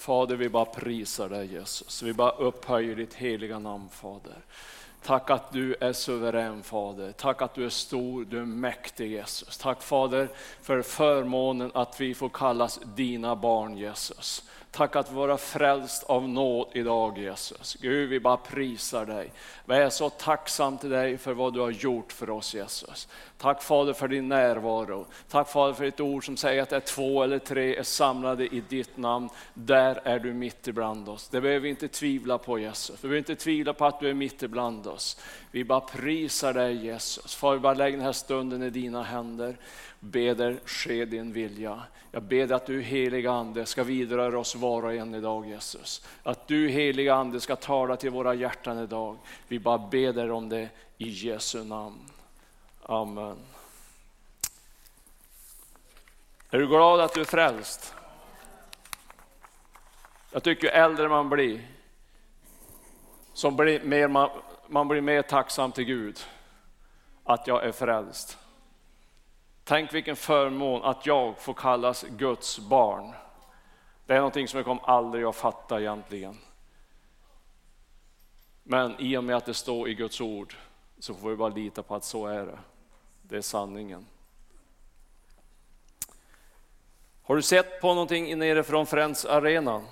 Fader, vi bara prisar dig Jesus. Vi bara upphöjer ditt heliga namn Fader. Tack att du är suverän Fader. Tack att du är stor, du är mäktig Jesus. Tack Fader för förmånen att vi får kallas dina barn Jesus. Tack att vara frälst av nåd idag Jesus. Gud, vi bara prisar dig. Vi är så tacksam till dig för vad du har gjort för oss Jesus. Tack Fader för din närvaro. Tack Fader för ditt ord som säger att det är två eller tre är samlade i ditt namn. Där är du mitt ibland oss. Det behöver vi inte tvivla på Jesus. Vi behöver inte tvivla på att du är mitt ibland oss. Vi bara prisar dig Jesus. Far, vi bara lägger den här stunden i dina händer. Beder ske din vilja. Jag ber att du heliga Ande ska vidröra oss var och en idag Jesus. Att du heliga Ande ska tala till våra hjärtan idag. Vi bara ber om det i Jesu namn. Amen. Är du glad att du är frälst? Jag tycker ju äldre man blir, som blir mer, man, man blir mer tacksam till Gud att jag är frälst. Tänk vilken förmån att jag får kallas Guds barn. Det är någonting som jag kommer aldrig att fatta egentligen. Men i och med att det står i Guds ord så får vi bara lita på att så är det. Det är sanningen. Har du sett på någonting nere från Friends arena?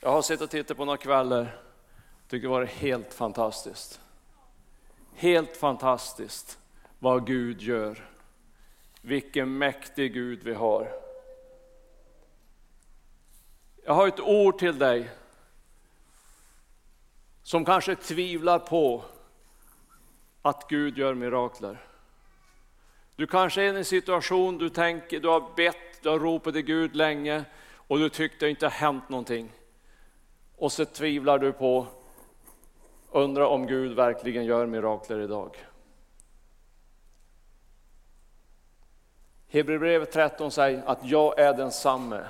Jag har sett och tittat på några kvällar. Tycker det var helt fantastiskt. Helt fantastiskt vad Gud gör. Vilken mäktig Gud vi har. Jag har ett ord till dig som kanske tvivlar på att Gud gör mirakler. Du kanske är i en situation du tänker, du har bett, du har ropat till Gud länge och du tyckte det inte har hänt någonting. Och så tvivlar du på, undrar om Gud verkligen gör mirakler idag. Hebreerbrevet 13 säger att jag är densamme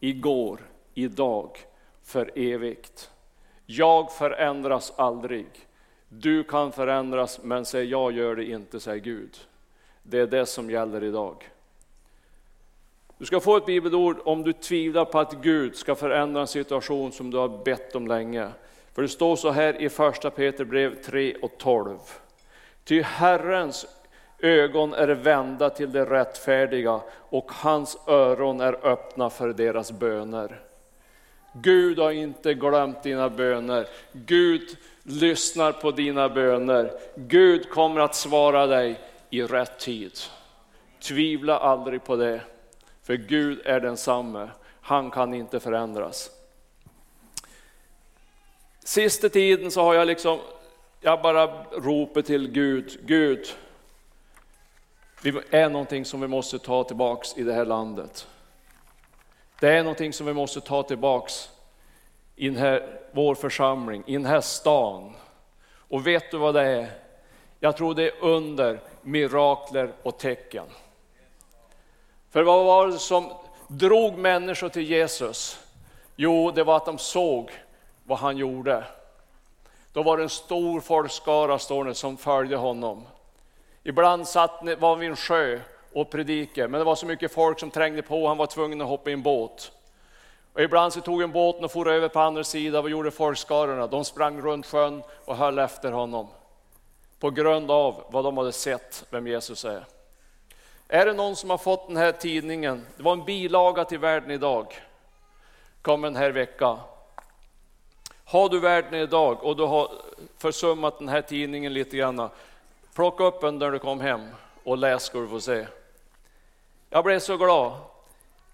igår, idag, för evigt. Jag förändras aldrig. Du kan förändras, men säg jag gör det inte, säger Gud. Det är det som gäller idag. Du ska få ett bibelord om du tvivlar på att Gud ska förändra en situation som du har bett om länge. För det står så här i första Peter brev 3 och 12. Ty Herrens ögon är vända till de rättfärdiga och hans öron är öppna för deras böner. Gud har inte glömt dina böner. Gud lyssnar på dina böner. Gud kommer att svara dig i rätt tid. Tvivla aldrig på det, för Gud är densamme. Han kan inte förändras. Sista tiden så har jag liksom, jag bara ropar till Gud, Gud, det är någonting som vi måste ta tillbaks i det här landet. Det är någonting som vi måste ta tillbaks i den här, vår församling, i den här stan. Och vet du vad det är? Jag tror det är under, mirakler och tecken. För vad var det som drog människor till Jesus? Jo, det var att de såg vad han gjorde. Då var det en stor folkskara står det, som följde honom. Ibland satt, var vid en sjö och predikade, men det var så mycket folk som trängde på, han var tvungen att hoppa i en båt. Och ibland så tog en båten och for över på andra sidan, vad gjorde folkskarorna? De sprang runt sjön och höll efter honom. På grund av vad de hade sett, vem Jesus är. Är det någon som har fått den här tidningen? Det var en bilaga till Världen idag. Kom den här veckan. Har du Världen idag och du har försummat den här tidningen lite grann, plocka upp den när du kom hem och läs ska du få se. Jag blev så glad.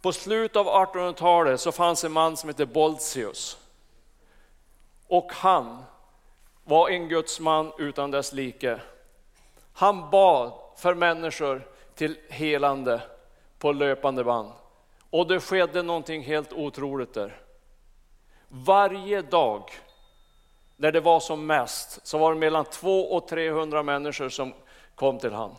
På slutet av 1800-talet så fanns en man som hette Boltius. Och han var en Guds man utan dess like. Han bad för människor till helande på löpande band. Och det skedde någonting helt otroligt där. Varje dag när det var som mest så var det mellan 200 och 300 människor som kom till han.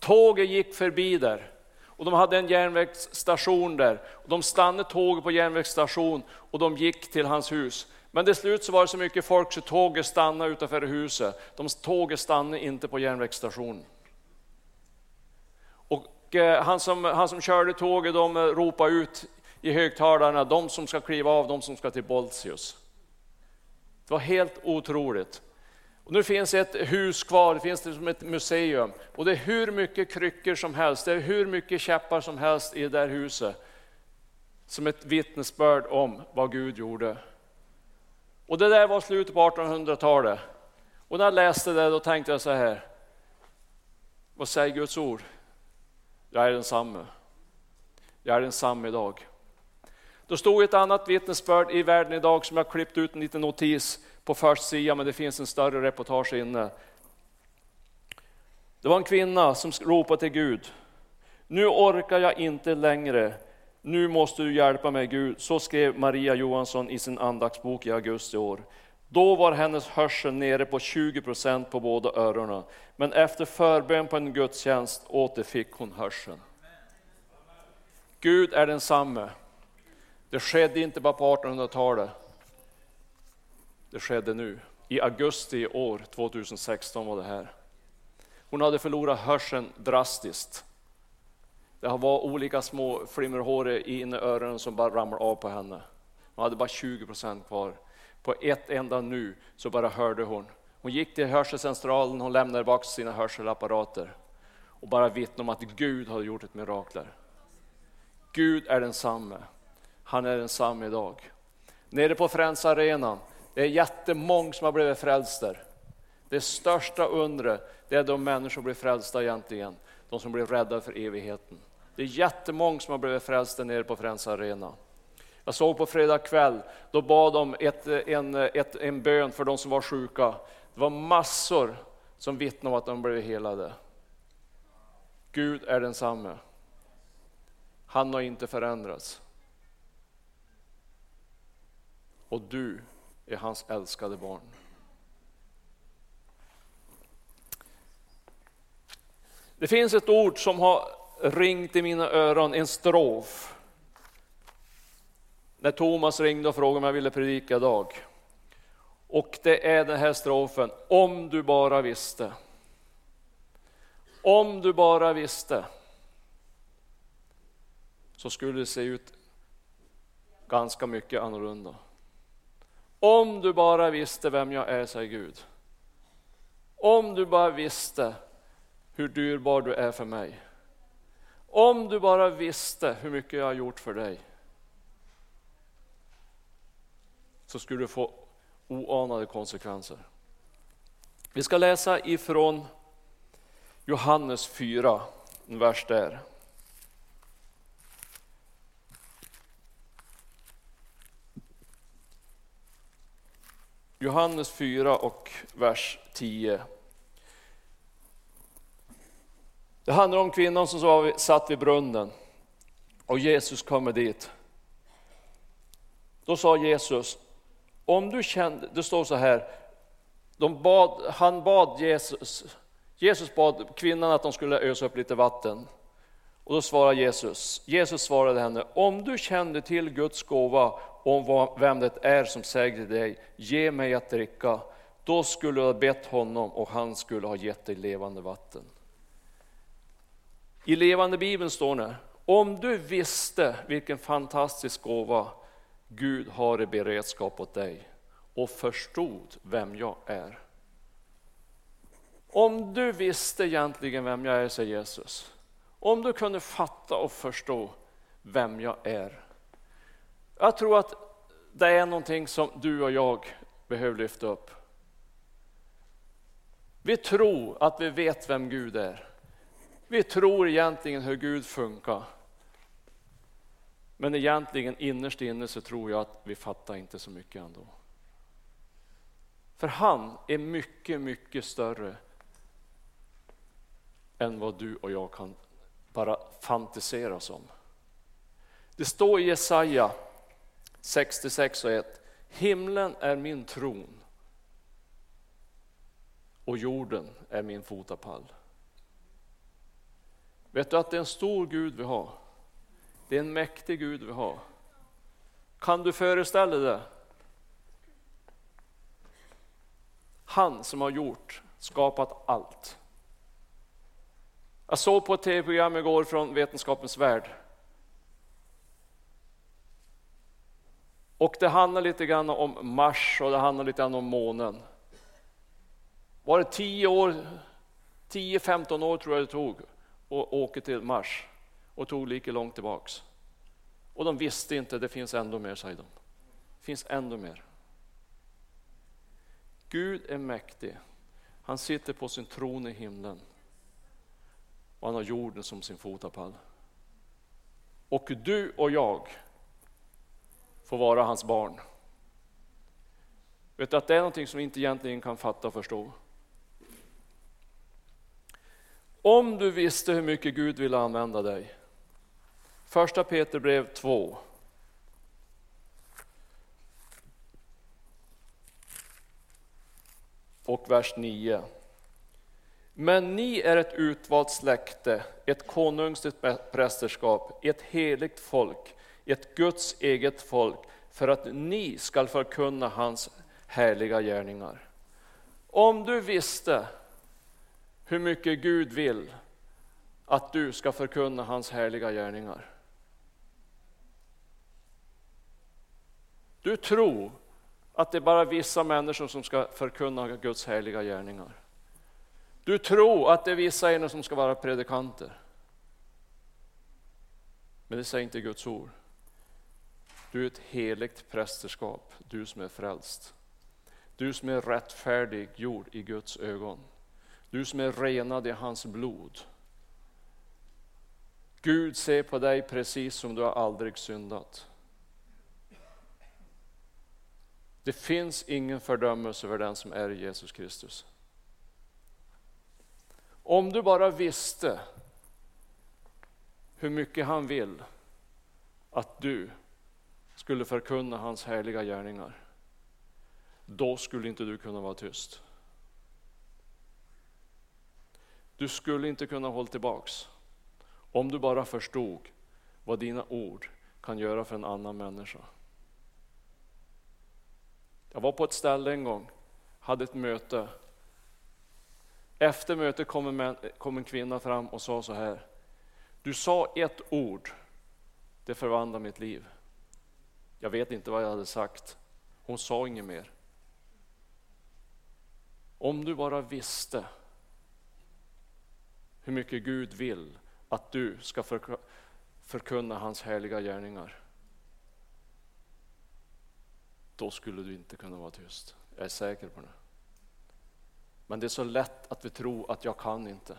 Tåget gick förbi där och de hade en järnvägsstation där. Och de stannade tåget på järnvägsstation och de gick till hans hus. Men till slut så var det så mycket folk så tåget stannade utanför huset. De, tåget stannade inte på järnvägsstationen. Och Och eh, han som, han som körde tåget de eh, ropade ut i högtalarna, de som ska kliva av, de som ska till Boltius. Det var helt otroligt. Och nu finns ett hus kvar, det finns det som ett museum. Och det är hur mycket kryckor som helst, det är hur mycket käppar som helst i det där huset. Som ett vittnesbörd om vad Gud gjorde. Och det där var slutet på 1800-talet. Och när jag läste det då tänkte jag så här. Vad säger Guds ord? Jag är densamme. Jag är densamme idag. Då stod ett annat vittnesbörd i världen idag som jag klippt ut en liten notis på först sida, men det finns en större reportage inne. Det var en kvinna som ropade till Gud. Nu orkar jag inte längre. Nu måste du hjälpa mig Gud. Så skrev Maria Johansson i sin andaktsbok i augusti i år. Då var hennes hörsel nere på 20 procent på båda öronen. Men efter förbön på en gudstjänst återfick hon hörseln. Gud är densamme. Det skedde inte bara på 1800-talet. Det skedde nu. I augusti i år, 2016 var det här. Hon hade förlorat hörseln drastiskt. Det var olika små flimmerhår i öronen som bara ramlade av på henne. Hon hade bara 20 procent kvar. På ett enda nu så bara hörde hon. Hon gick till hörselcentralen, hon lämnade bak sina hörselapparater och bara vittnade om att Gud hade gjort ett mirakel. Gud är densamme. Han är densamme idag. Nere på Friends Arena, det är jättemånga som har blivit frälsta. Det största undret, det är de människor som blir frälsta egentligen, de som blir rädda för evigheten. Det är jättemånga som har blivit frälsta nere på Friends Arena. Jag såg på fredag kväll, då bad de ett, en, ett, en bön för de som var sjuka. Det var massor som vittnade om att de blev helade. Gud är densamme. Han har inte förändrats. Och du är hans älskade barn. Det finns ett ord som har ringt i mina öron, en strof. När Thomas ringde och frågade om jag ville predika idag. Och det är den här strofen, om du bara visste. Om du bara visste så skulle det se ut ganska mycket annorlunda. Om du bara visste vem jag är, säger Gud. Om du bara visste hur dyrbar du är för mig. Om du bara visste hur mycket jag har gjort för dig. Så skulle du få oanade konsekvenser. Vi ska läsa ifrån Johannes 4, en vers där. Johannes 4 och vers 10. Det handlar om kvinnan som satt vid brunnen och Jesus kommer dit. Då sa Jesus, om du kände, det står så här, de bad, han bad Jesus, Jesus bad kvinnan att de skulle ösa upp lite vatten. Och då svarade Jesus, Jesus svarade henne, om du kände till Guds gåva om vem det är som säger till dig, ge mig att dricka, då skulle du ha bett honom och han skulle ha gett dig levande vatten. I levande bibeln står det, om du visste vilken fantastisk gåva Gud har i beredskap åt dig och förstod vem jag är. Om du visste egentligen vem jag är, säger Jesus. Om du kunde fatta och förstå vem jag är. Jag tror att det är någonting som du och jag behöver lyfta upp. Vi tror att vi vet vem Gud är. Vi tror egentligen hur Gud funkar. Men egentligen innerst inne så tror jag att vi fattar inte så mycket ändå. För han är mycket, mycket större än vad du och jag kan bara fantisera om. Det står i Jesaja 66 och 1. Himlen är min tron och jorden är min fotapall. Vet du att det är en stor Gud vi har? Det är en mäktig Gud vi har. Kan du föreställa dig det? Han som har gjort, skapat allt. Jag såg på ett tv-program igår från Vetenskapens värld. Och det handlar lite grann om Mars och det handlar lite grann om månen. Var det 10 år, 10-15 år tror jag det tog att åka till Mars och tog lika långt tillbaks. Och de visste inte, det finns ändå mer, säger de. Det finns ändå mer. Gud är mäktig. Han sitter på sin tron i himlen. Och han har jorden som sin fotapall. Och du och jag får vara hans barn. Vet du att det är någonting som vi inte egentligen kan fatta och förstå. Om du visste hur mycket Gud ville använda dig. Första Peter brev 2. Och vers 9. Men ni är ett utvalt släkte, ett konungsligt prästerskap, ett heligt folk, ett Guds eget folk, för att ni skall förkunna hans härliga gärningar. Om du visste hur mycket Gud vill att du ska förkunna hans härliga gärningar. Du tror att det är bara vissa människor som ska förkunna Guds härliga gärningar. Du tror att det är vissa ena som ska vara predikanter. Men det säger inte Guds ord. Du är ett heligt prästerskap, du som är frälst. Du som är rättfärdig gjord i Guds ögon. Du som är renad i hans blod. Gud ser på dig precis som du har aldrig syndat. Det finns ingen fördömelse för den som är i Jesus Kristus. Om du bara visste hur mycket han vill att du skulle förkunna hans härliga gärningar, då skulle inte du kunna vara tyst. Du skulle inte kunna hålla tillbaks om du bara förstod vad dina ord kan göra för en annan människa. Jag var på ett ställe en gång, hade ett möte. Efter mötet kom en, kom en kvinna fram och sa så här. Du sa ett ord, det förvandlade mitt liv. Jag vet inte vad jag hade sagt. Hon sa inget mer. Om du bara visste hur mycket Gud vill att du ska förkunna hans härliga gärningar. Då skulle du inte kunna vara tyst. Jag är säker på det. Men det är så lätt att vi tror att jag kan inte.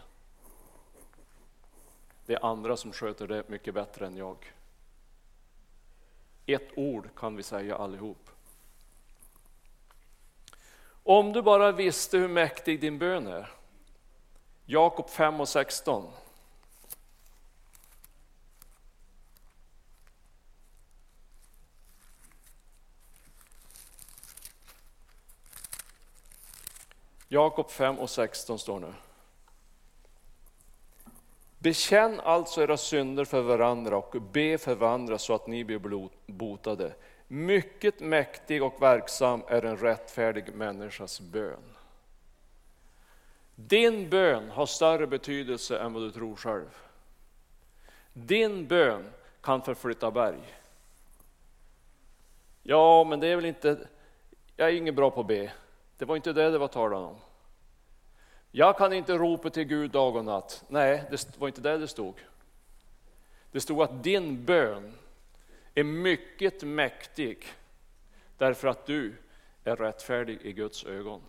Det är andra som sköter det mycket bättre än jag. Ett ord kan vi säga allihop. Om du bara visste hur mäktig din bön är. Jakob 5 och 16. Jakob 5 och 16 står nu. Bekänn alltså era synder för varandra och be för varandra så att ni blir botade. Mycket mäktig och verksam är en rättfärdig människas bön. Din bön har större betydelse än vad du tror själv. Din bön kan förflytta berg. Ja, men det är väl inte, jag är inget bra på att be. Det var inte det det var talan om. Jag kan inte ropa till Gud dag och natt. Nej, det var inte det det stod. Det stod att din bön är mycket mäktig därför att du är rättfärdig i Guds ögon.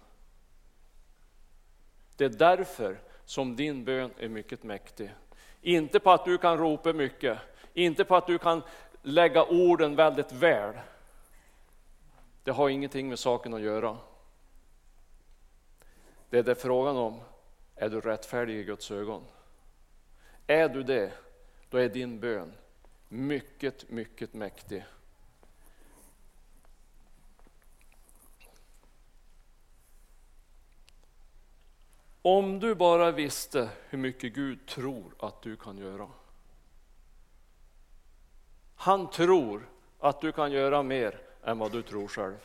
Det är därför som din bön är mycket mäktig. Inte på att du kan ropa mycket, inte på att du kan lägga orden väldigt väl. Det har ingenting med saken att göra. Det är det frågan om, är du rättfärdig i Guds ögon? Är du det, då är din bön mycket, mycket mäktig. Om du bara visste hur mycket Gud tror att du kan göra. Han tror att du kan göra mer än vad du tror själv.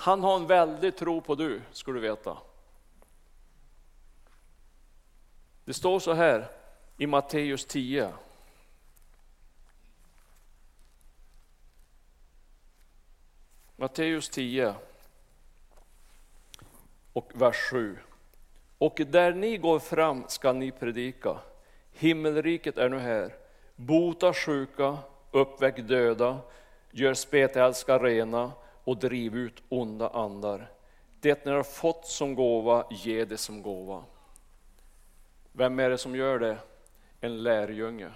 Han har en väldig tro på du, ska du veta. Det står så här i Matteus 10. Matteus 10 och vers 7. Och där ni går fram skall ni predika. Himmelriket är nu här. Bota sjuka, uppväck döda, gör spetälska rena och driv ut onda andar. Det ni har fått som gåva, ge det som gåva. Vem är det som gör det? En lärjunge.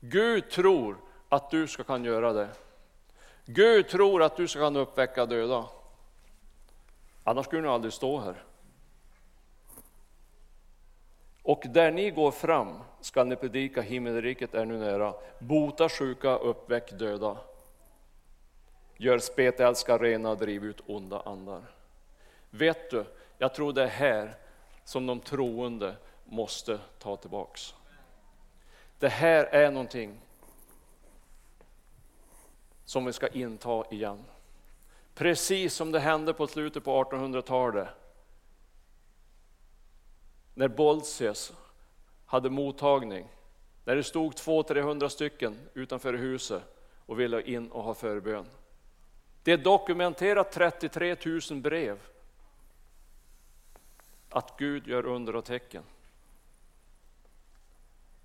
Gud tror att du ska kan göra det. Gud tror att du ska kan uppväcka döda. Annars skulle ni aldrig stå här. Och där ni går fram ska ni predika himmelriket är nu nära. Bota sjuka, uppväck döda. Gör spetälska rena, och driv ut onda andar. Vet du, jag tror det är här som de troende måste ta tillbaks. Det här är någonting som vi ska inta igen. Precis som det hände på slutet på 1800-talet. När Bolsius hade mottagning, när det stod 200-300 stycken utanför huset och ville in och ha förbön. Det är dokumenterat 33 000 brev att Gud gör under och tecken.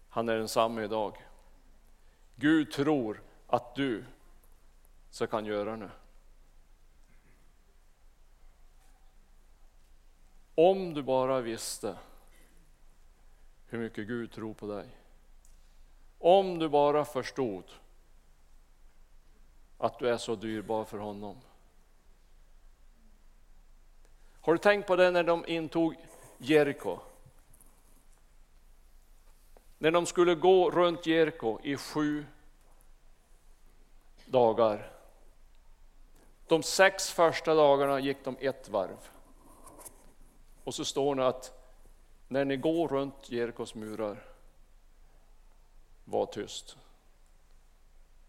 Han är densamme idag. Gud tror att du så kan göra det. Om du bara visste hur mycket Gud tror på dig. Om du bara förstod att du är så dyrbar för honom. Har du tänkt på det när de intog Jeriko? När de skulle gå runt Jeriko i sju dagar. De sex första dagarna gick de ett varv. Och så står det att när ni går runt Jerikos murar, var tyst.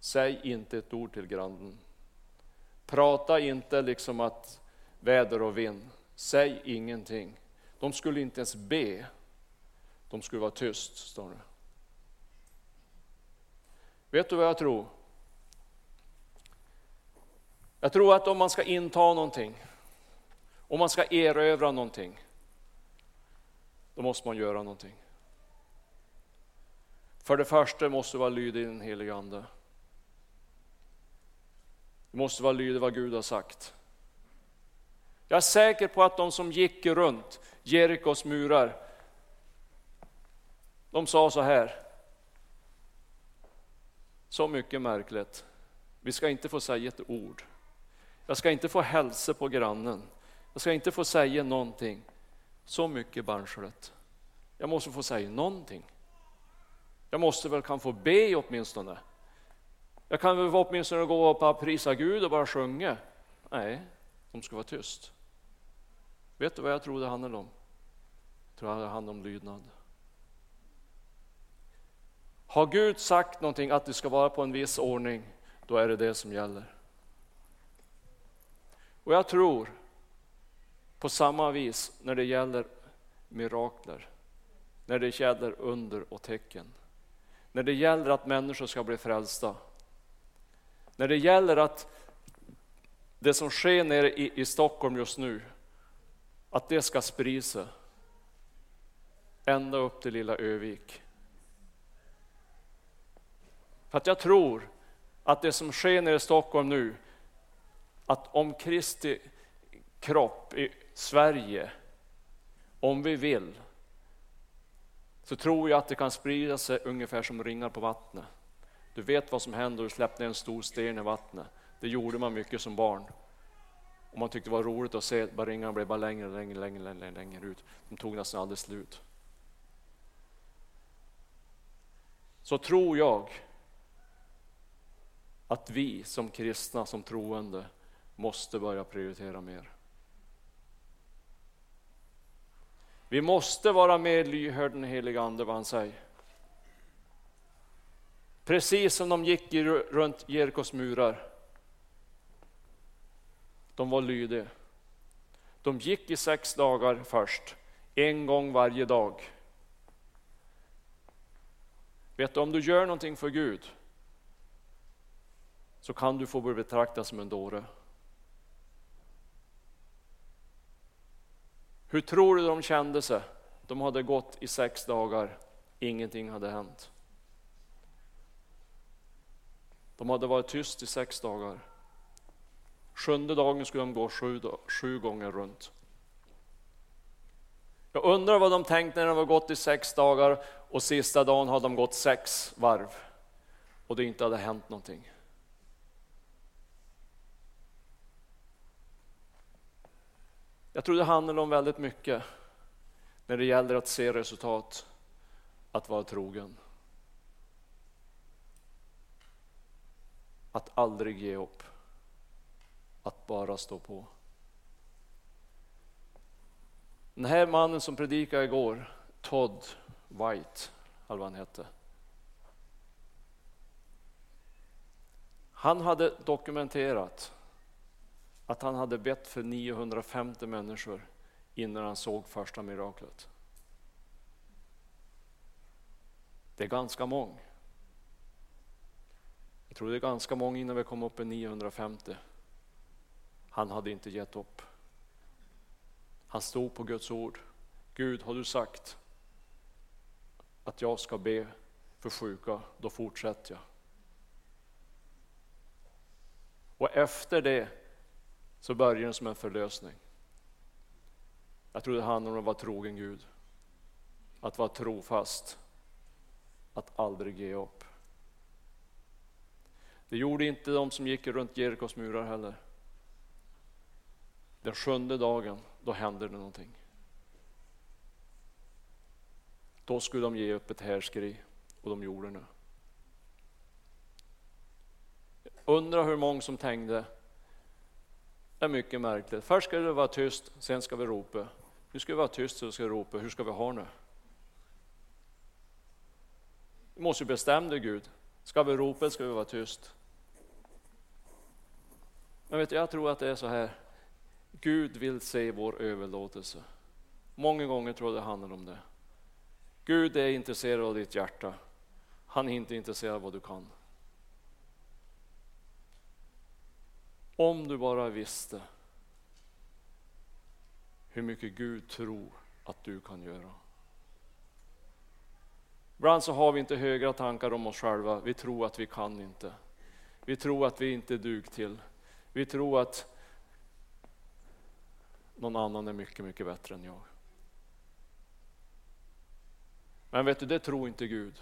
Säg inte ett ord till grannen. Prata inte liksom att väder och vind. Säg ingenting. De skulle inte ens be. De skulle vara tyst, står det. Vet du vad jag tror? Jag tror att om man ska inta någonting, om man ska erövra någonting, då måste man göra någonting. För det första måste du vara lydig i den helige Ande. Du måste vara lydig vad Gud har sagt. Jag är säker på att de som gick runt Jerikos murar, de sa så här. Så mycket märkligt. Vi ska inte få säga ett ord. Jag ska inte få hälsa på grannen. Jag ska inte få säga någonting. Så mycket barnsligt. Jag måste få säga någonting. Jag måste väl kan få be åtminstone. Jag kan väl åtminstone gå och bara prisa Gud och bara sjunga. Nej, de ska vara tyst. Vet du vad jag tror det handlar om? Jag tror det handlar om lydnad. Har Gud sagt någonting att det ska vara på en viss ordning, då är det det som gäller. Och jag tror på samma vis när det gäller mirakler, när det gäller under och tecken, när det gäller att människor ska bli frälsta, när det gäller att det som sker nere i, i Stockholm just nu, att det ska sprida sig ända upp till lilla Övik. För att jag tror att det som sker nere i Stockholm nu, att om Kristi kropp i Sverige, om vi vill, så tror jag att det kan sprida sig ungefär som ringar på vattnet. Du vet vad som händer om du släpper ner en stor sten i vattnet. Det gjorde man mycket som barn. Och man tyckte det var roligt att se att ringarna blev bara längre, längre, längre, längre, längre ut. De tog nästan aldrig slut. Så tror jag att vi som kristna, som troende, måste börja prioritera mer. Vi måste vara mer lyhörda den helige Ande vad han säger. Precis som de gick runt Jerikos murar. De var lydiga. De gick i sex dagar först En gång varje dag. Vet du, om du gör någonting för Gud så kan du få bli betraktad som en dåre. Hur tror du de kände sig? De hade gått i sex dagar, ingenting hade hänt. De hade varit tyst i sex dagar. Sjunde dagen skulle de gå sju, sju gånger runt. Jag undrar vad de tänkte när de har gått i sex dagar och sista dagen hade de gått sex varv och det inte hade hänt någonting. Jag tror det handlar om väldigt mycket när det gäller att se resultat, att vara trogen. Att aldrig ge upp, att bara stå på. Den här mannen som predikade igår, Todd White, eller vad han hette. Han hade dokumenterat att han hade bett för 950 människor innan han såg första miraklet. Det är ganska många. Jag tror det är ganska många innan vi kom upp i 950. Han hade inte gett upp. Han stod på Guds ord. Gud, har du sagt att jag ska be för sjuka, då fortsätter jag. Och efter det så börjar det som en förlösning. Jag tror det handlar om att vara trogen Gud. Att vara trofast. Att aldrig ge upp. Det gjorde inte de som gick runt Jerikos murar heller. Den sjunde dagen, då hände det någonting. Då skulle de ge upp ett härskri och de gjorde det. Undrar hur många som tänkte, det är mycket märkligt. Först ska det vara tyst, sen ska vi ropa. Nu ska vi vara tyst sen ska vi ropa, hur ska vi ha det? Vi måste ju bestämma det Gud. Ska vi ropa eller ska vi vara tyst? Men vet du, jag tror att det är så här. Gud vill se vår överlåtelse. Många gånger tror jag det handlar om det. Gud är intresserad av ditt hjärta. Han är inte intresserad av vad du kan. Om du bara visste hur mycket Gud tror att du kan göra. Ibland så har vi inte högre tankar om oss själva. Vi tror att vi kan inte. Vi tror att vi inte dug till. Vi tror att någon annan är mycket, mycket bättre än jag. Men vet du, det tror inte Gud.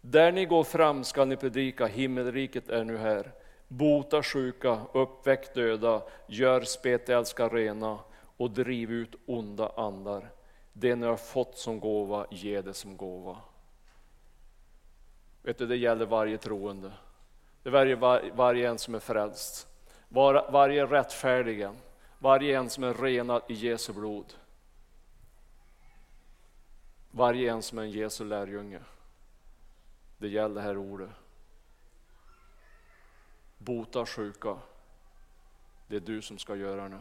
Där ni går fram skall ni predika, himmelriket är nu här. Bota sjuka, uppväck döda, gör spetälska rena och driv ut onda andar. Det ni har fått som gåva, ge det som gåva. Vet du, det gäller varje troende. Det väljer varje, var, varje en som är frälst. Var, varje rättfärdigen, varje en som är renad i Jesu blod. Varje en som är en Jesu lärjunge. Det gäller det här ordet. Bota sjuka. Det är du som ska göra det.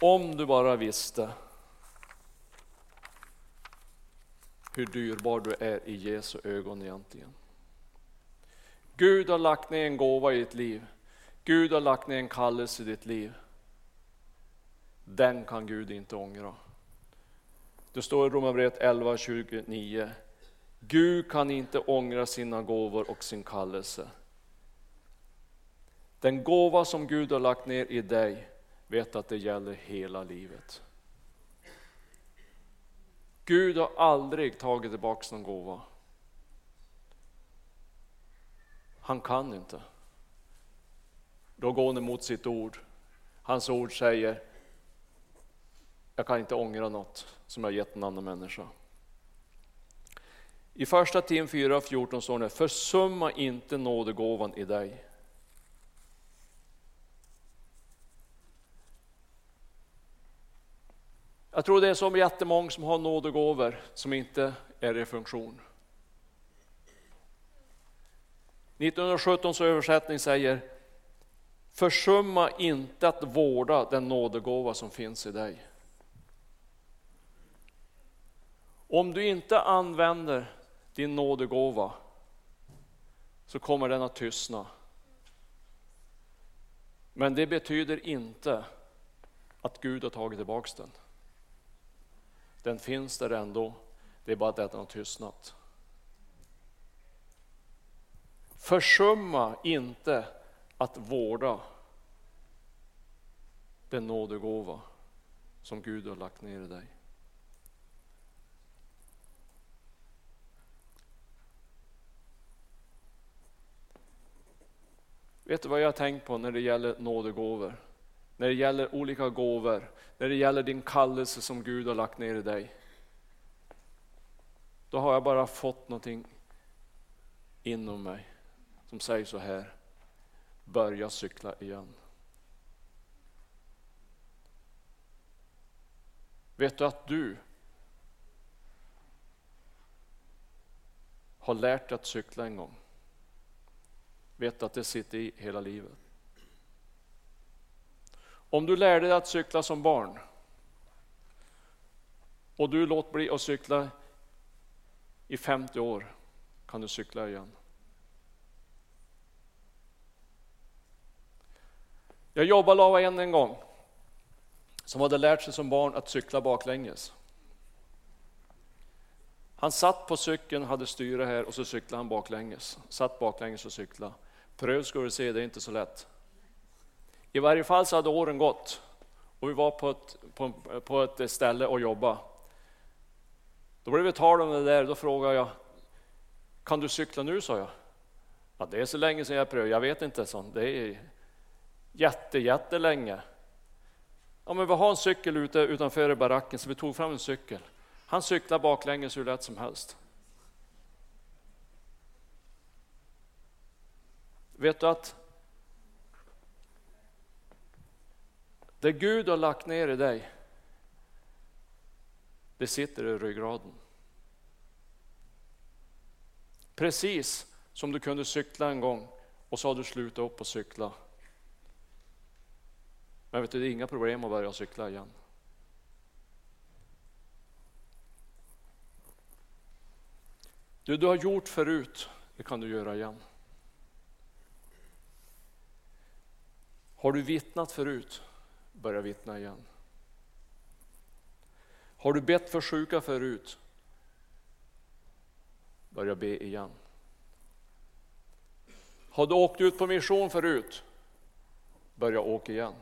Om du bara visste hur dyrbar du är i Jesu ögon egentligen. Gud har lagt ner en gåva i ditt liv. Gud har lagt ner en kallelse i ditt liv. Den kan Gud inte ångra. Det står i Romarbrevet 11.29. Gud kan inte ångra sina gåvor och sin kallelse. Den gåva som Gud har lagt ner i dig, vet att det gäller hela livet. Gud har aldrig tagit tillbaka någon gåva. Han kan inte. Då går han emot sitt ord. Hans ord säger, jag kan inte ångra något som jag gett en annan människa. I första Tim 4.14 står det, försumma inte nådegåvan i dig. Jag tror det är så jättemånga som har nådegåvor som inte är i funktion. 1917 översättning säger Försumma inte att vårda den nådegåva som finns i dig. Om du inte använder din nådegåva så kommer den att tystna. Men det betyder inte att Gud har tagit tillbaka den. Den finns där ändå, det är bara det att den har tystnat. Försumma inte att vårda den nådegåva som Gud har lagt ner i dig. Vet du vad jag har tänkt på när det gäller nådegåvor? När det gäller olika gåvor, när det gäller din kallelse som Gud har lagt ner i dig. Då har jag bara fått någonting inom mig som säger så här, börja cykla igen. Vet du att du har lärt dig att cykla en gång? Vet du att det sitter i hela livet? Om du lärde dig att cykla som barn och du låt bli att cykla i 50 år kan du cykla igen. Jag jobbade lava en en gång som hade lärt sig som barn att cykla baklänges. Han satt på cykeln, hade styre här och så cyklade han baklänges. Satt baklänges och cyklade. Pröv ska du se, det är inte så lätt. I varje fall så hade åren gått och vi var på ett, på, på ett ställe och jobbade. Då blev det tal om det där, då frågade jag, kan du cykla nu? sa jag. Ja, det är så länge sedan jag prövade, jag vet inte, sånt. det är jätte, jättelänge. Ja, men vi har en cykel ute utanför baracken så vi tog fram en cykel. Han cyklar baklänges hur lätt som helst. Vet du att det Gud har lagt ner i dig, det sitter i ryggraden. Precis som du kunde cykla en gång och så har du slutat upp och cykla. Men vet du, det är inga problem att börja cykla igen. Det du har gjort förut, det kan du göra igen. Har du vittnat förut, börja vittna igen. Har du bett för sjuka förut, börja be igen. Har du åkt ut på mission förut, börja åka igen.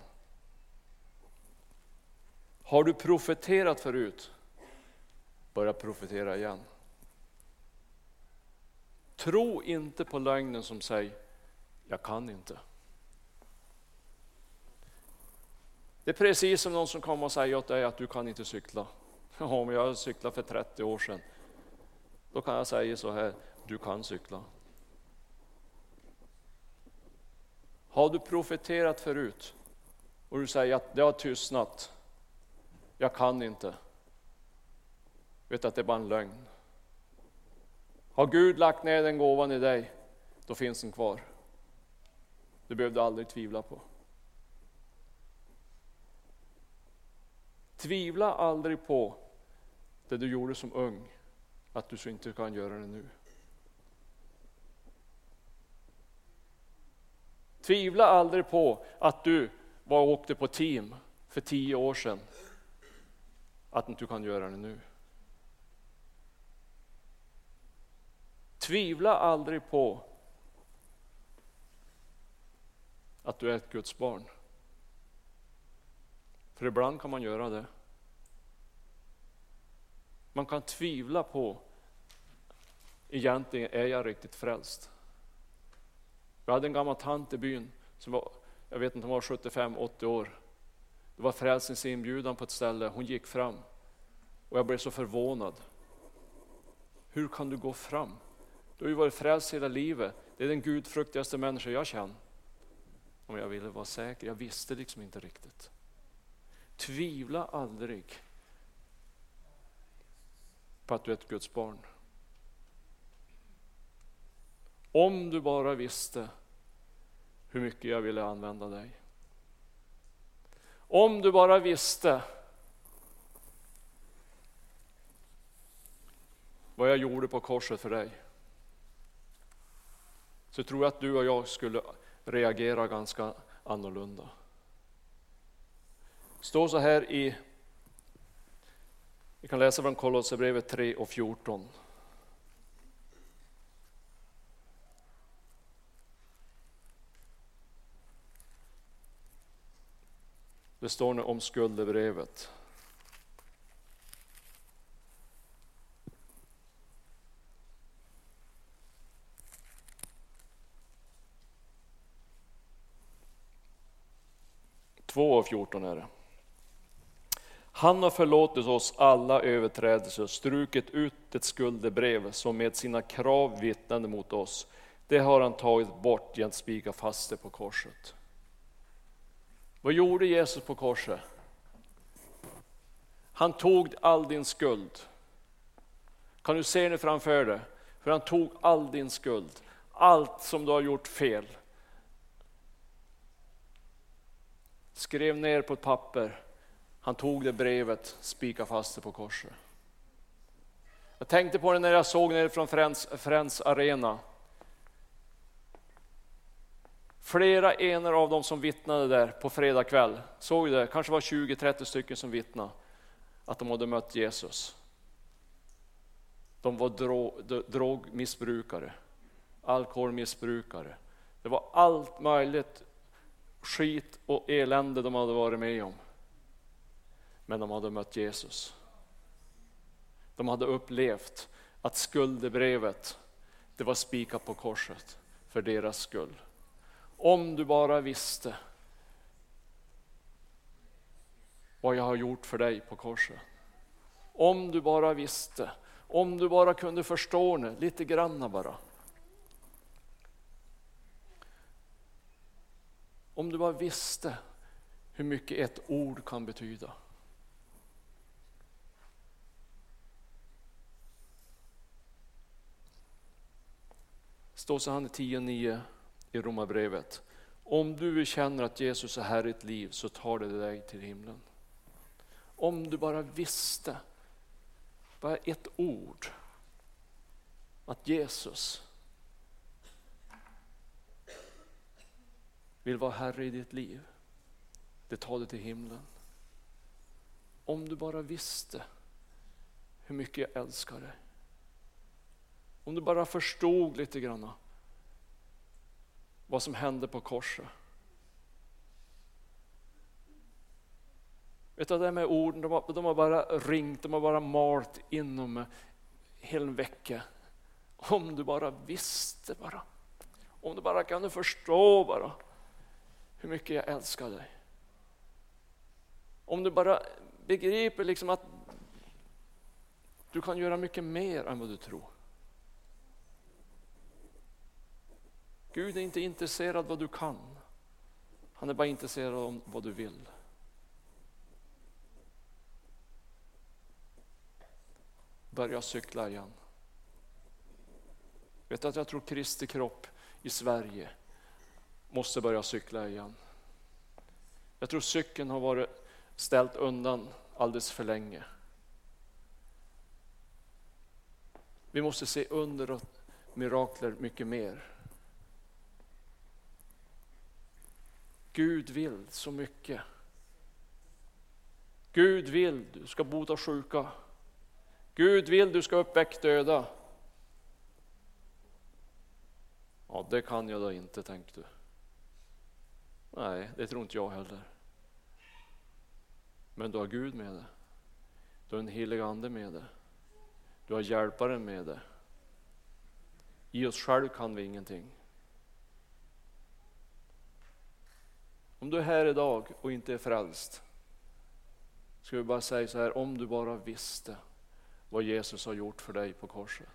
Har du profeterat förut, börja profetera igen. Tro inte på lögnen som säger, jag kan inte. Det är precis som någon som kommer och säger åt dig att du kan inte cykla. Ja, men jag cyklade för 30 år sedan. Då kan jag säga så här, du kan cykla. Har du profeterat förut och du säger att det har tystnat, jag kan inte. Vet att det är bara en lögn. Har Gud lagt ner den gåvan i dig, då finns den kvar. Det behöver du aldrig tvivla på. Tvivla aldrig på det du gjorde som ung, att du så inte kan göra det nu. Tvivla aldrig på att du var och åkte på team för tio år sedan, att inte du kan göra det nu. Tvivla aldrig på att du är ett Guds barn. För ibland kan man göra det. Man kan tvivla på, egentligen är jag riktigt frälst? Jag hade en gammal tant i byn som var, jag vet inte, hon var 75-80 år. Det var frälsningsinbjudan på ett ställe, hon gick fram och jag blev så förvånad. Hur kan du gå fram? Du har ju varit frälst hela livet. Det är den gudfruktigaste människa jag känner. Om jag ville vara säker, jag visste liksom inte riktigt. Tvivla aldrig på att du är ett Guds barn. Om du bara visste hur mycket jag ville använda dig. Om du bara visste vad jag gjorde på korset för dig. Så tror jag att du och jag skulle reagera ganska annorlunda. Det står så här i, vi kan läsa från Kolosserbrevet 3 och 14. Det står nu om skuldebrevet. Två och fjorton är det. Han har förlåtit oss alla överträdelser och strukit ut ett skuldebrev som med sina krav vittnade mot oss. Det har han tagit bort genom att spika fast det på korset. Vad gjorde Jesus på korset? Han tog all din skuld. Kan du se det framför dig? För han tog all din skuld. Allt som du har gjort fel. Skrev ner på ett papper. Han tog det brevet, spikade fast det på korset. Jag tänkte på det när jag såg ner från Friends, Friends Arena. Flera ener av dem som vittnade där på fredag kväll, såg det, kanske var 20-30 stycken som vittnade att de hade mött Jesus. De var drogmissbrukare, alkoholmissbrukare. Det var allt möjligt skit och elände de hade varit med om. Men de hade mött Jesus. De hade upplevt att skuldebrevet, det var spikat på korset för deras skull. Om du bara visste vad jag har gjort för dig på korset. Om du bara visste, om du bara kunde förstå det lite granna bara. Om du bara visste hur mycket ett ord kan betyda. Står så han i 10.9 i Romarbrevet. Om du känner att Jesus är Herre i ditt liv så tar det dig till himlen. Om du bara visste, bara ett ord, att Jesus vill vara Herre i ditt liv, det tar dig till himlen. Om du bara visste hur mycket jag älskar dig. Om du bara förstod lite grann vad som hände på korset. Vet du, det med orden, de har, de har bara ringt, de har bara malt inom mig hela en vecka. Om du bara visste bara. Om du bara kan förstå bara hur mycket jag älskar dig. Om du bara begriper liksom att du kan göra mycket mer än vad du tror. Gud är inte intresserad av vad du kan. Han är bara intresserad av vad du vill. Börja cykla igen. Vet du att jag tror Kristi kropp i Sverige måste börja cykla igen. Jag tror cykeln har varit ställt undan alldeles för länge. Vi måste se under och mirakler mycket mer. Gud vill så mycket. Gud vill du ska bota sjuka. Gud vill du ska uppväcka döda. Ja, det kan jag då inte, tänkte du. Nej, det tror inte jag heller. Men du har Gud med dig. Du har en helig ande med dig. Du har hjälparen med dig. I oss själv kan vi ingenting. Om du är här idag och inte är frälst, ska vi bara säga så här, om du bara visste vad Jesus har gjort för dig på korset.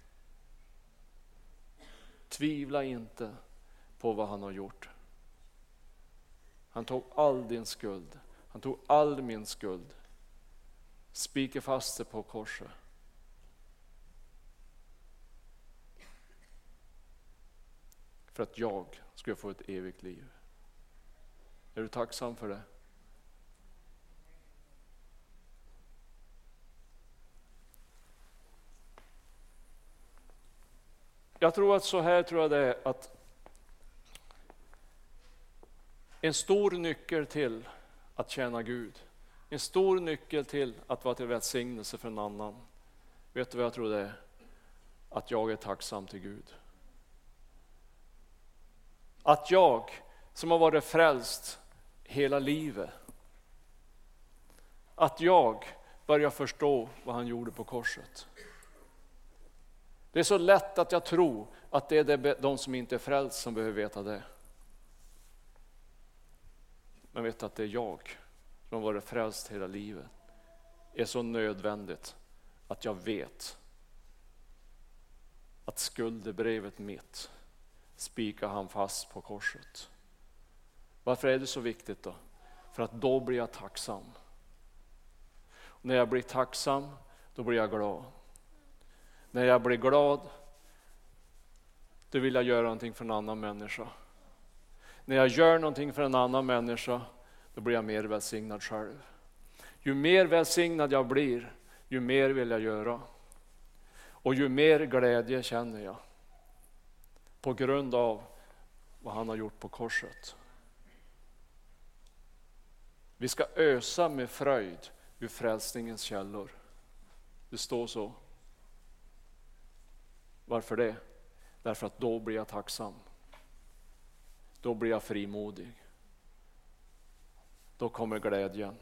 Tvivla inte på vad han har gjort. Han tog all din skuld, han tog all min skuld, spikade fast det på korset. För att jag skulle få ett evigt liv. Är du tacksam för det? Jag tror att så här tror jag det är att en stor nyckel till att tjäna Gud, en stor nyckel till att vara till välsignelse för en annan. Vet du vad jag tror det är? Att jag är tacksam till Gud. Att jag som har varit frälst hela livet, att jag börjar förstå vad han gjorde på korset. Det är så lätt att jag tror att det är de som inte är frälst som behöver veta det. Men vet att det är jag som har varit frälst hela livet. Det är så nödvändigt att jag vet att skuldebrevet mitt spikar han fast på korset. Varför är det så viktigt då? För att då blir jag tacksam. Och när jag blir tacksam, då blir jag glad. När jag blir glad, då vill jag göra någonting för en annan människa. När jag gör någonting för en annan människa, då blir jag mer välsignad själv. Ju mer välsignad jag blir, ju mer vill jag göra. Och ju mer glädje känner jag. På grund av vad han har gjort på korset. Vi ska ösa med fröjd ur frälsningens källor. Det står så. Varför det? Därför att då blir jag tacksam. Då blir jag frimodig. Då kommer glädjen.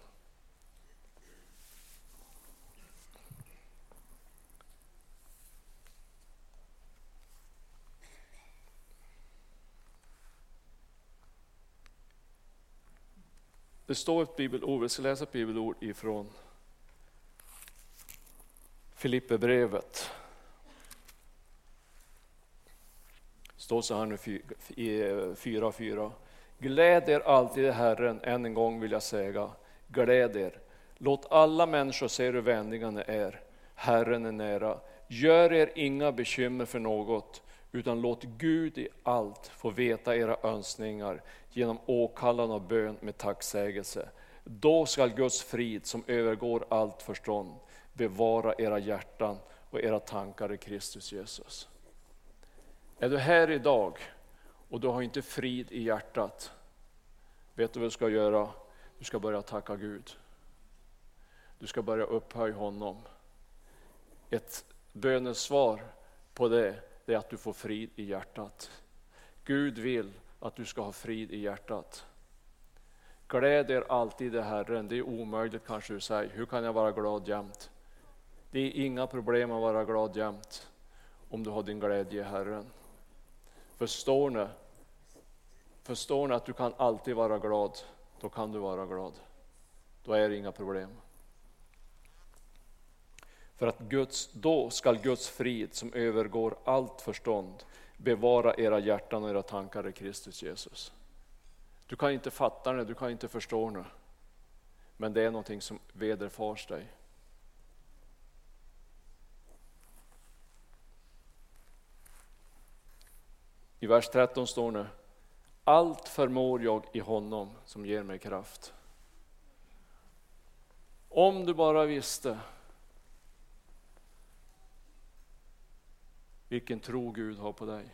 Det står ett bibelord, oh, vi ska läsa ett bibelord ifrån Filipperbrevet. Det står så här nu i 4.4. Gläd er alltid i Herren, än en gång vill jag säga, gläd er. Låt alla människor se hur vänliga ni är. Herren är nära. Gör er inga bekymmer för något, utan låt Gud i allt få veta era önskningar genom åkallan och bön med tacksägelse. Då skall Guds frid som övergår allt förstånd bevara era hjärtan och era tankar i Kristus Jesus. Är du här idag och du har inte frid i hjärtat, vet du vad du ska göra? Du ska börja tacka Gud. Du ska börja upphöja honom. Ett bönesvar på det, det är att du får frid i hjärtat. Gud vill att du ska ha frid i hjärtat. Gläd er alltid i Herren. Det är omöjligt kanske du säger. Hur kan jag vara glad jämt? Det är inga problem att vara glad jämt om du har din glädje i Herren. Förstår ni? Förstår ni att du kan alltid vara glad? Då kan du vara glad. Då är det inga problem. För att Guds, då skall Guds frid som övergår allt förstånd bevara era hjärtan och era tankar i Kristus Jesus. Du kan inte fatta det, du kan inte förstå det. Men det är någonting som vederfars dig. I vers 13 står det, allt förmår jag i honom som ger mig kraft. Om du bara visste vilken tro Gud har på dig.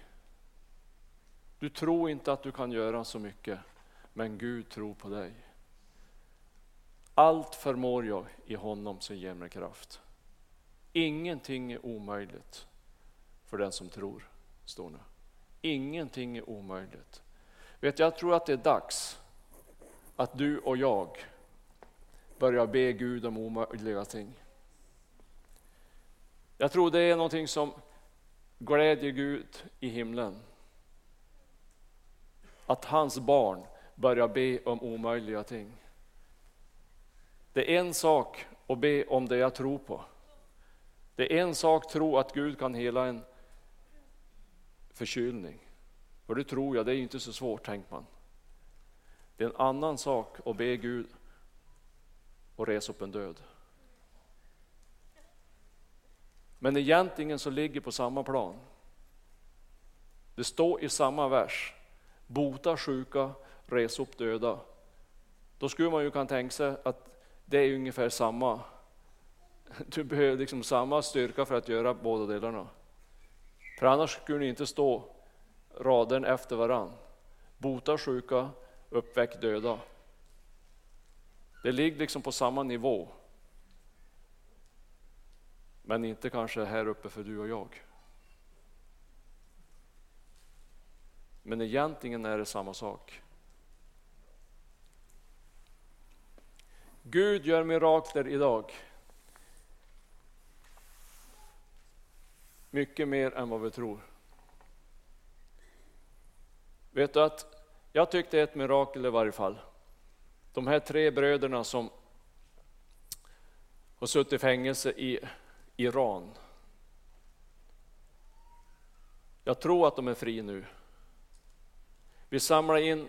Du tror inte att du kan göra så mycket, men Gud tror på dig. Allt förmår jag i honom som ger mig kraft. Ingenting är omöjligt för den som tror, står det. Ingenting är omöjligt. Vet, jag tror att det är dags att du och jag börjar be Gud om omöjliga ting. Jag tror det är någonting som glädjer Gud i himlen. Att hans barn börjar be om omöjliga ting. Det är en sak att be om det jag tror på. Det är en sak att tro att Gud kan hela en förkylning. För det tror jag, det är inte så svårt tänker man. Det är en annan sak att be Gud och resa upp en död. Men egentligen så ligger på samma plan. Det står i samma vers, bota sjuka, res upp döda. Då skulle man ju kunna tänka sig att det är ungefär samma. Du behöver liksom samma styrka för att göra båda delarna. För annars skulle ni inte stå raden efter varann. Bota sjuka, uppväck döda. Det ligger liksom på samma nivå. Men inte kanske här uppe för du och jag. Men egentligen är det samma sak. Gud gör mirakler idag. Mycket mer än vad vi tror. Vet du att jag tyckte det är ett mirakel i varje fall. De här tre bröderna som har suttit i fängelse i Iran. Jag tror att de är fri nu. Vi samlar in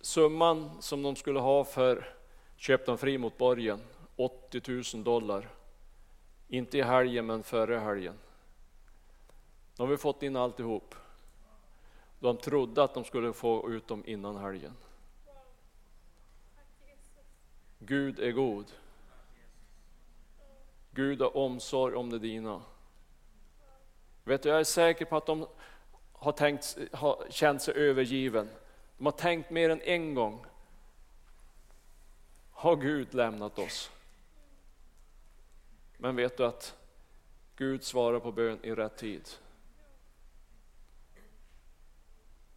summan som de skulle ha för köp dem fri mot borgen, 80 000 dollar. Inte i helgen men före helgen. Nu har vi fått in alltihop. De trodde att de skulle få ut dem innan helgen. Gud är god. Gud har omsorg om det dina. Vet du, jag är säker på att de har, tänkt, har känt sig övergiven. De har tänkt mer än en gång. Har Gud lämnat oss? Men vet du att Gud svarar på bön i rätt tid?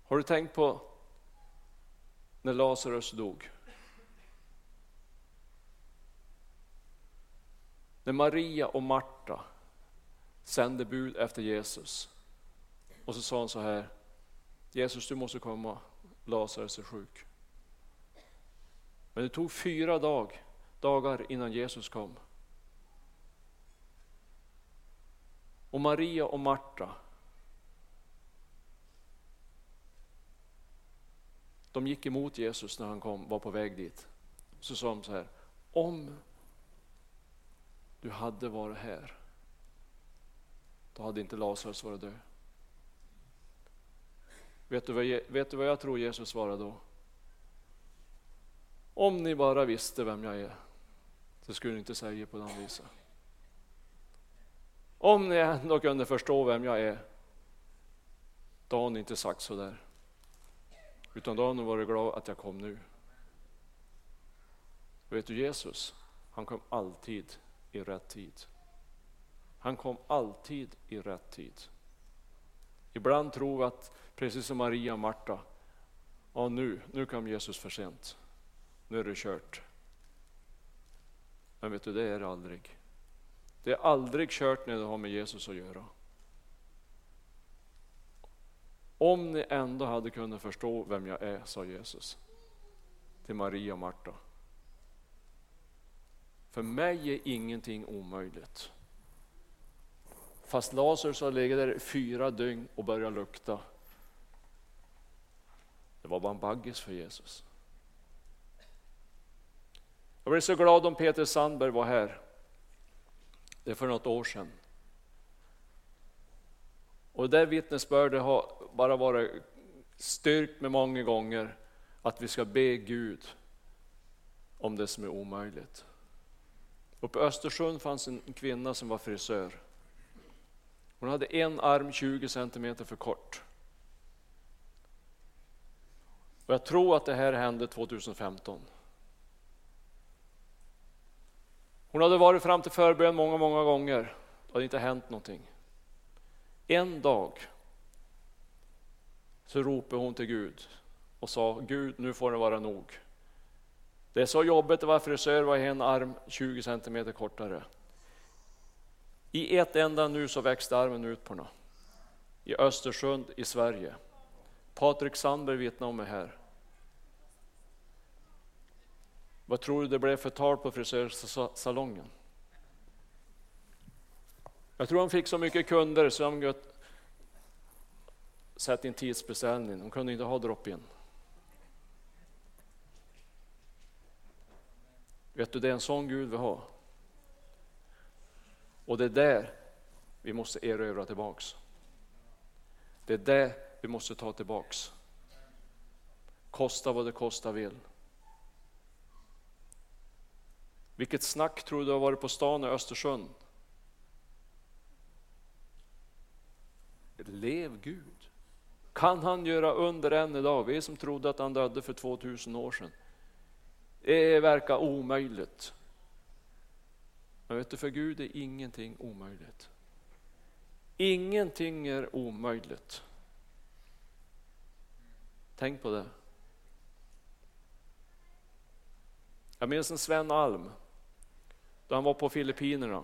Har du tänkt på när Lazarus dog? När Maria och Marta sände bud efter Jesus och så sa han så här, Jesus du måste komma, Lazarus är sjuk. Men det tog fyra dag, dagar innan Jesus kom. Och Maria och Marta, de gick emot Jesus när han kom, var på väg dit. Så sa de så här, om du hade varit här, då hade inte Lazarus varit död. Vet du, vad, vet du vad jag tror Jesus svarade då? Om ni bara visste vem jag är, så skulle ni inte säga på den viset. Om ni ändå kunde förstå vem jag är, då har ni inte sagt så där. Utan då har ni varit glad att jag kom nu. Vet du Jesus, han kom alltid i rätt tid. Han kom alltid i rätt tid. Ibland tror vi att, precis som Maria och Marta, ja nu, nu kom Jesus för sent. Nu är det kört. Men vet du, det är det aldrig. Det är aldrig kört när det har med Jesus att göra. Om ni ändå hade kunnat förstå vem jag är, sa Jesus till Maria och Marta. För mig är ingenting omöjligt. Fast Lazarus har legat där fyra dygn och börjat lukta. Det var bara en baggis för Jesus. Jag blev så glad om Peter Sandberg var här. Det är för något år sedan. Och det vittnesbördet har bara varit styrkt med många gånger att vi ska be Gud om det som är omöjligt. Uppe i Östersund fanns en kvinna som var frisör. Hon hade en arm 20 centimeter för kort. Och jag tror att det här hände 2015. Hon hade varit fram till förbön många, många gånger. Det hade inte hänt någonting. En dag så ropade hon till Gud och sa Gud, nu får det vara nog. Det är så jobbigt att vara frisör, var en arm 20 centimeter kortare. I ett enda nu så växte armen ut på henne. I Östersund i Sverige. Patrik Sandberg vittnar om det här. Vad tror du det blev för tal på frisörsalongen? Jag tror de fick så mycket kunder så de sätta in tidsbeställning. De kunde inte ha drop-in. Vet du, det är en sån Gud vi har. Och det är där vi måste erövra tillbaks. Det är det vi måste ta tillbaks. Kosta vad det kosta vill. Vilket snack tror du har varit på stan i Östersund? Lev Gud. Kan han göra under än idag? Vi som trodde att han dödde för 2000 år sedan. Det verkar omöjligt. Men vet du, för Gud är ingenting omöjligt. Ingenting är omöjligt. Tänk på det. Jag minns en Sven Alm, då han var på Filippinerna,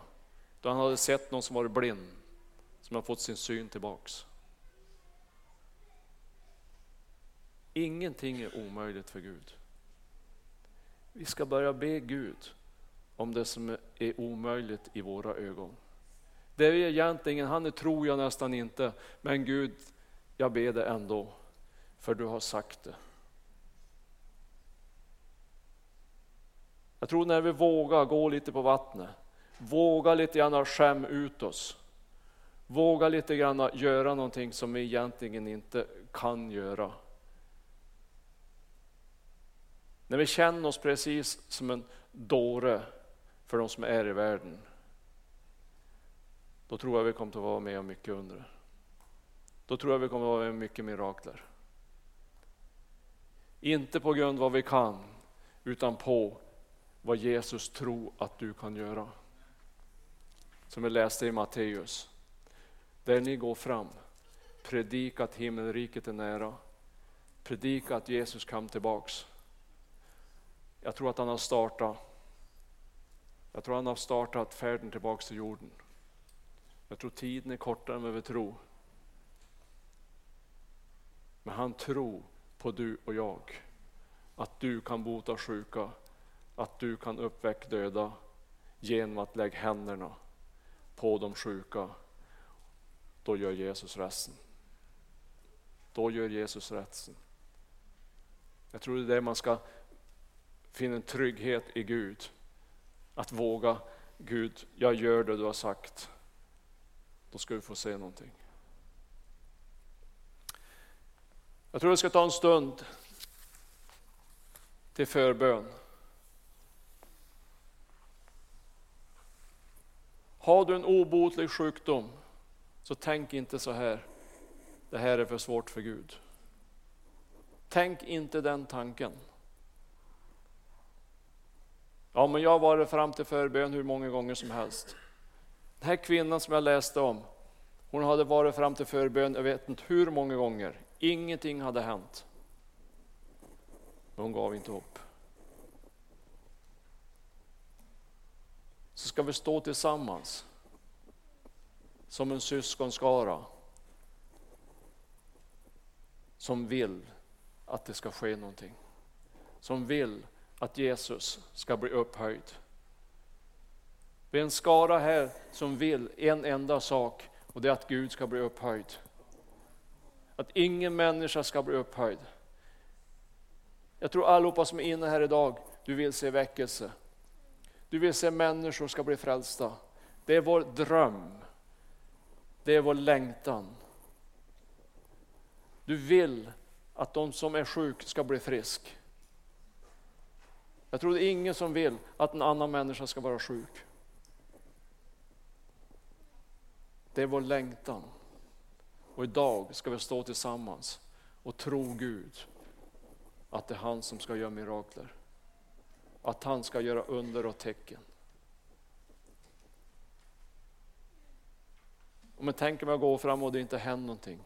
då han hade sett någon som var blind, som hade fått sin syn tillbaks. Ingenting är omöjligt för Gud. Vi ska börja be Gud om det som är omöjligt i våra ögon. Det är egentligen, han tror jag nästan inte, men Gud, jag ber dig ändå, för du har sagt det. Jag tror när vi vågar gå lite på vattnet, våga lite grann skäm ut oss, våga lite grann göra någonting som vi egentligen inte kan göra. När vi känner oss precis som en dåre för de som är i världen, då tror jag vi kommer att vara med om mycket under. Då tror jag vi kommer att vara med om mycket mirakler. Inte på grund av vad vi kan, utan på vad Jesus tror att du kan göra. Som vi läste i Matteus. Där ni går fram, predika att himmelriket är nära. Predika att Jesus kom tillbaks. Jag tror att han har startat. Jag tror han har startat färden tillbaks till jorden. Jag tror tiden är kortare än vad vi tror. Men han tror på du och jag. Att du kan bota sjuka, att du kan uppväcka döda genom att lägga händerna på de sjuka. Då gör Jesus resten. Då gör Jesus resten. Jag tror det är det man ska finna en trygghet i Gud. Att våga, Gud, jag gör det du har sagt. Då ska vi få se någonting. Jag tror vi ska ta en stund till förbön. Har du en obotlig sjukdom så tänk inte så här, det här är för svårt för Gud. Tänk inte den tanken. Ja, men jag har varit fram till förbön hur många gånger som helst. Den här kvinnan som jag läste om, hon hade varit fram till förbön, jag vet inte hur många gånger. Ingenting hade hänt. Men hon gav inte upp. Så ska vi stå tillsammans som en syskonskara som vill att det ska ske någonting. Som vill att Jesus ska bli upphöjd. Vi är en skara här som vill en enda sak och det är att Gud ska bli upphöjd. Att ingen människa ska bli upphöjd. Jag tror allihopa som är inne här idag, du vill se väckelse. Du vill se människor ska bli frälsta. Det är vår dröm. Det är vår längtan. Du vill att de som är sjuka ska bli friska. Jag tror det är ingen som vill att en annan människa ska vara sjuk. Det är vår längtan. Och idag ska vi stå tillsammans och tro Gud att det är han som ska göra mirakler. Att han ska göra under och tecken. Om jag tänker mig att gå fram och det inte händer någonting.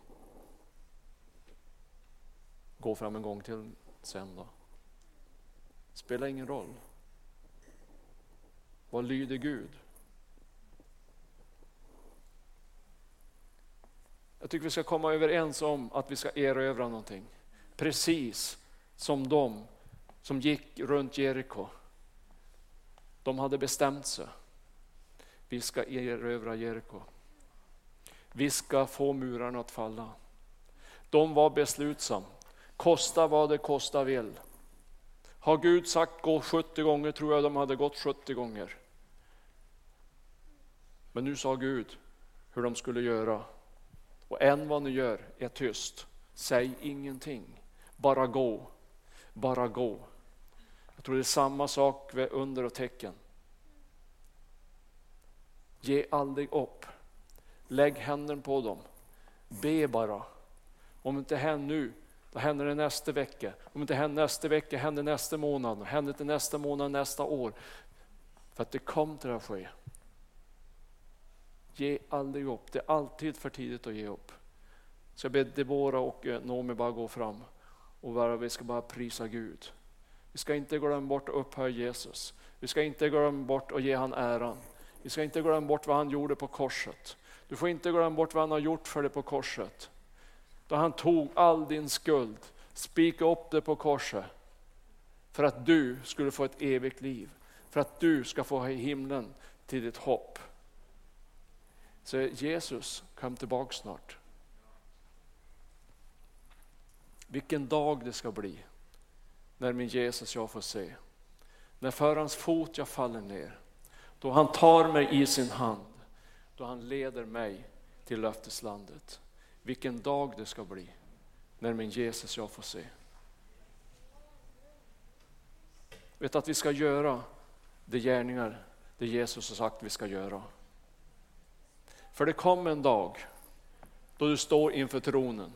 Gå fram en gång till sen då. Spelar ingen roll. Vad lyder Gud? Jag tycker vi ska komma överens om att vi ska erövra någonting. Precis som de som gick runt Jeriko. De hade bestämt sig. Vi ska erövra Jeriko. Vi ska få murarna att falla. De var beslutsamma. Kosta vad det kosta vill. Har Gud sagt gå 70 gånger tror jag de hade gått 70 gånger. Men nu sa Gud hur de skulle göra. Och än vad ni gör är tyst. Säg ingenting. Bara gå. Bara gå. Jag tror det är samma sak med under och tecken. Ge aldrig upp. Lägg händerna på dem. Be bara. Om det inte händer nu, då händer det nästa vecka. Om det inte händer nästa vecka, händer nästa månad. Händer inte nästa månad, nästa år. För att det kommer till att ske. Ge aldrig upp. Det är alltid för tidigt att ge upp. Så jag ber Debora och eh, Nomi Noomi bara gå fram och bara, vi ska bara prisa Gud. Vi ska inte glömma bort att upphöja Jesus. Vi ska inte glömma bort att ge han äran. Vi ska inte glömma bort vad han gjorde på korset. Du får inte glömma bort vad han har gjort för dig på korset. Då han tog all din skuld, spikade upp det på korset. För att du skulle få ett evigt liv. För att du ska få himlen till ditt hopp. Så Jesus, kom tillbaka snart. Vilken dag det ska bli när min Jesus jag får se. När för hans fot jag faller ner. Då han tar mig i sin hand. Då han leder mig till löfteslandet. Vilken dag det ska bli när min Jesus jag får se. Vet att vi ska göra de gärningar det Jesus har sagt vi ska göra. För det kommer en dag då du står inför tronen.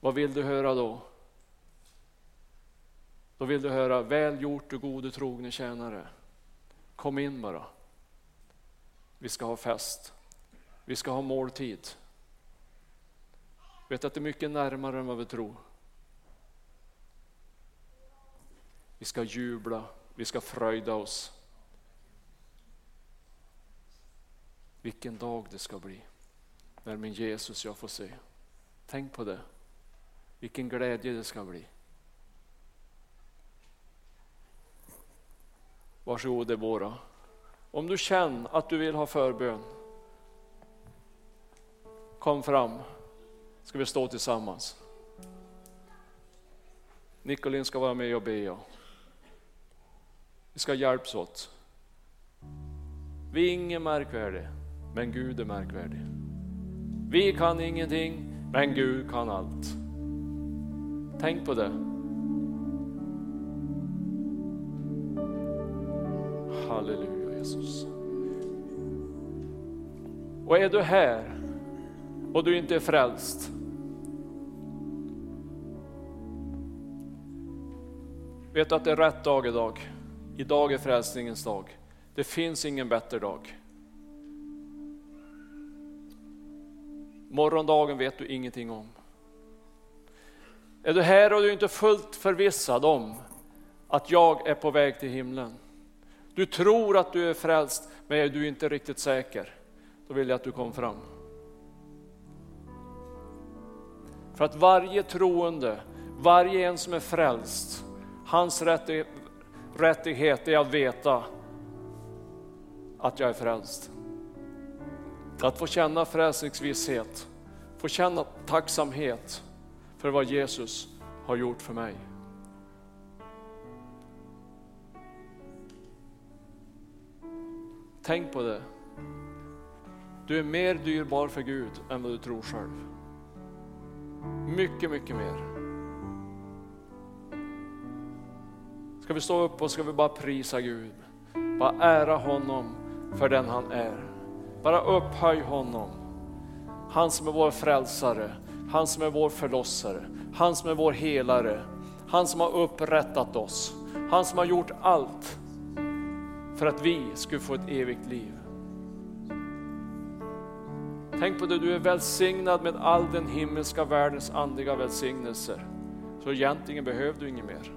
Vad vill du höra då? Då vill du höra, väl gjort du gode trogne tjänare. Kom in bara. Vi ska ha fest. Vi ska ha måltid. Vet att det är mycket närmare än vad vi tror. Vi ska jubla, vi ska fröjda oss. Vilken dag det ska bli när min Jesus jag får se. Tänk på det. Vilken glädje det ska bli. Varsågod Debora. Om du känner att du vill ha förbön, kom fram. Ska vi stå tillsammans. Nicolin ska vara med och be. Vi ska hjälpas åt. Vi är ingen märkvärdig, men Gud är märkvärdig. Vi kan ingenting, men Gud kan allt. Tänk på det. Halleluja Jesus. Och är du här och du inte är frälst. Vet du att det är rätt dag idag? Idag är frälsningens dag. Det finns ingen bättre dag. Morgondagen vet du ingenting om. Är du här och du är inte fullt förvissad om att jag är på väg till himlen. Du tror att du är frälst men är du inte riktigt säker. Då vill jag att du kommer fram. För att varje troende, varje en som är frälst, hans rättighet är att veta att jag är frälst. Att få känna frälsningsvisshet, få känna tacksamhet för vad Jesus har gjort för mig. Tänk på det. Du är mer dyrbar för Gud än vad du tror själv. Mycket, mycket mer. Ska vi stå upp och ska vi bara prisa Gud. Bara ära honom för den han är. Bara upphöj honom. Han som är vår frälsare, han som är vår förlossare, han som är vår helare, han som har upprättat oss, han som har gjort allt för att vi skulle få ett evigt liv. Tänk på det, du är välsignad med all den himmelska världens andliga välsignelser. Så egentligen behöver du inget mer.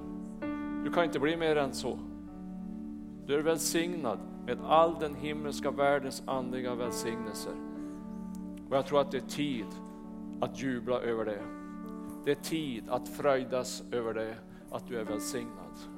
Du kan inte bli mer än så. Du är välsignad med all den himmelska världens andliga välsignelser. Och jag tror att det är tid att jubla över det. Det är tid att fröjdas över det, att du är välsignad.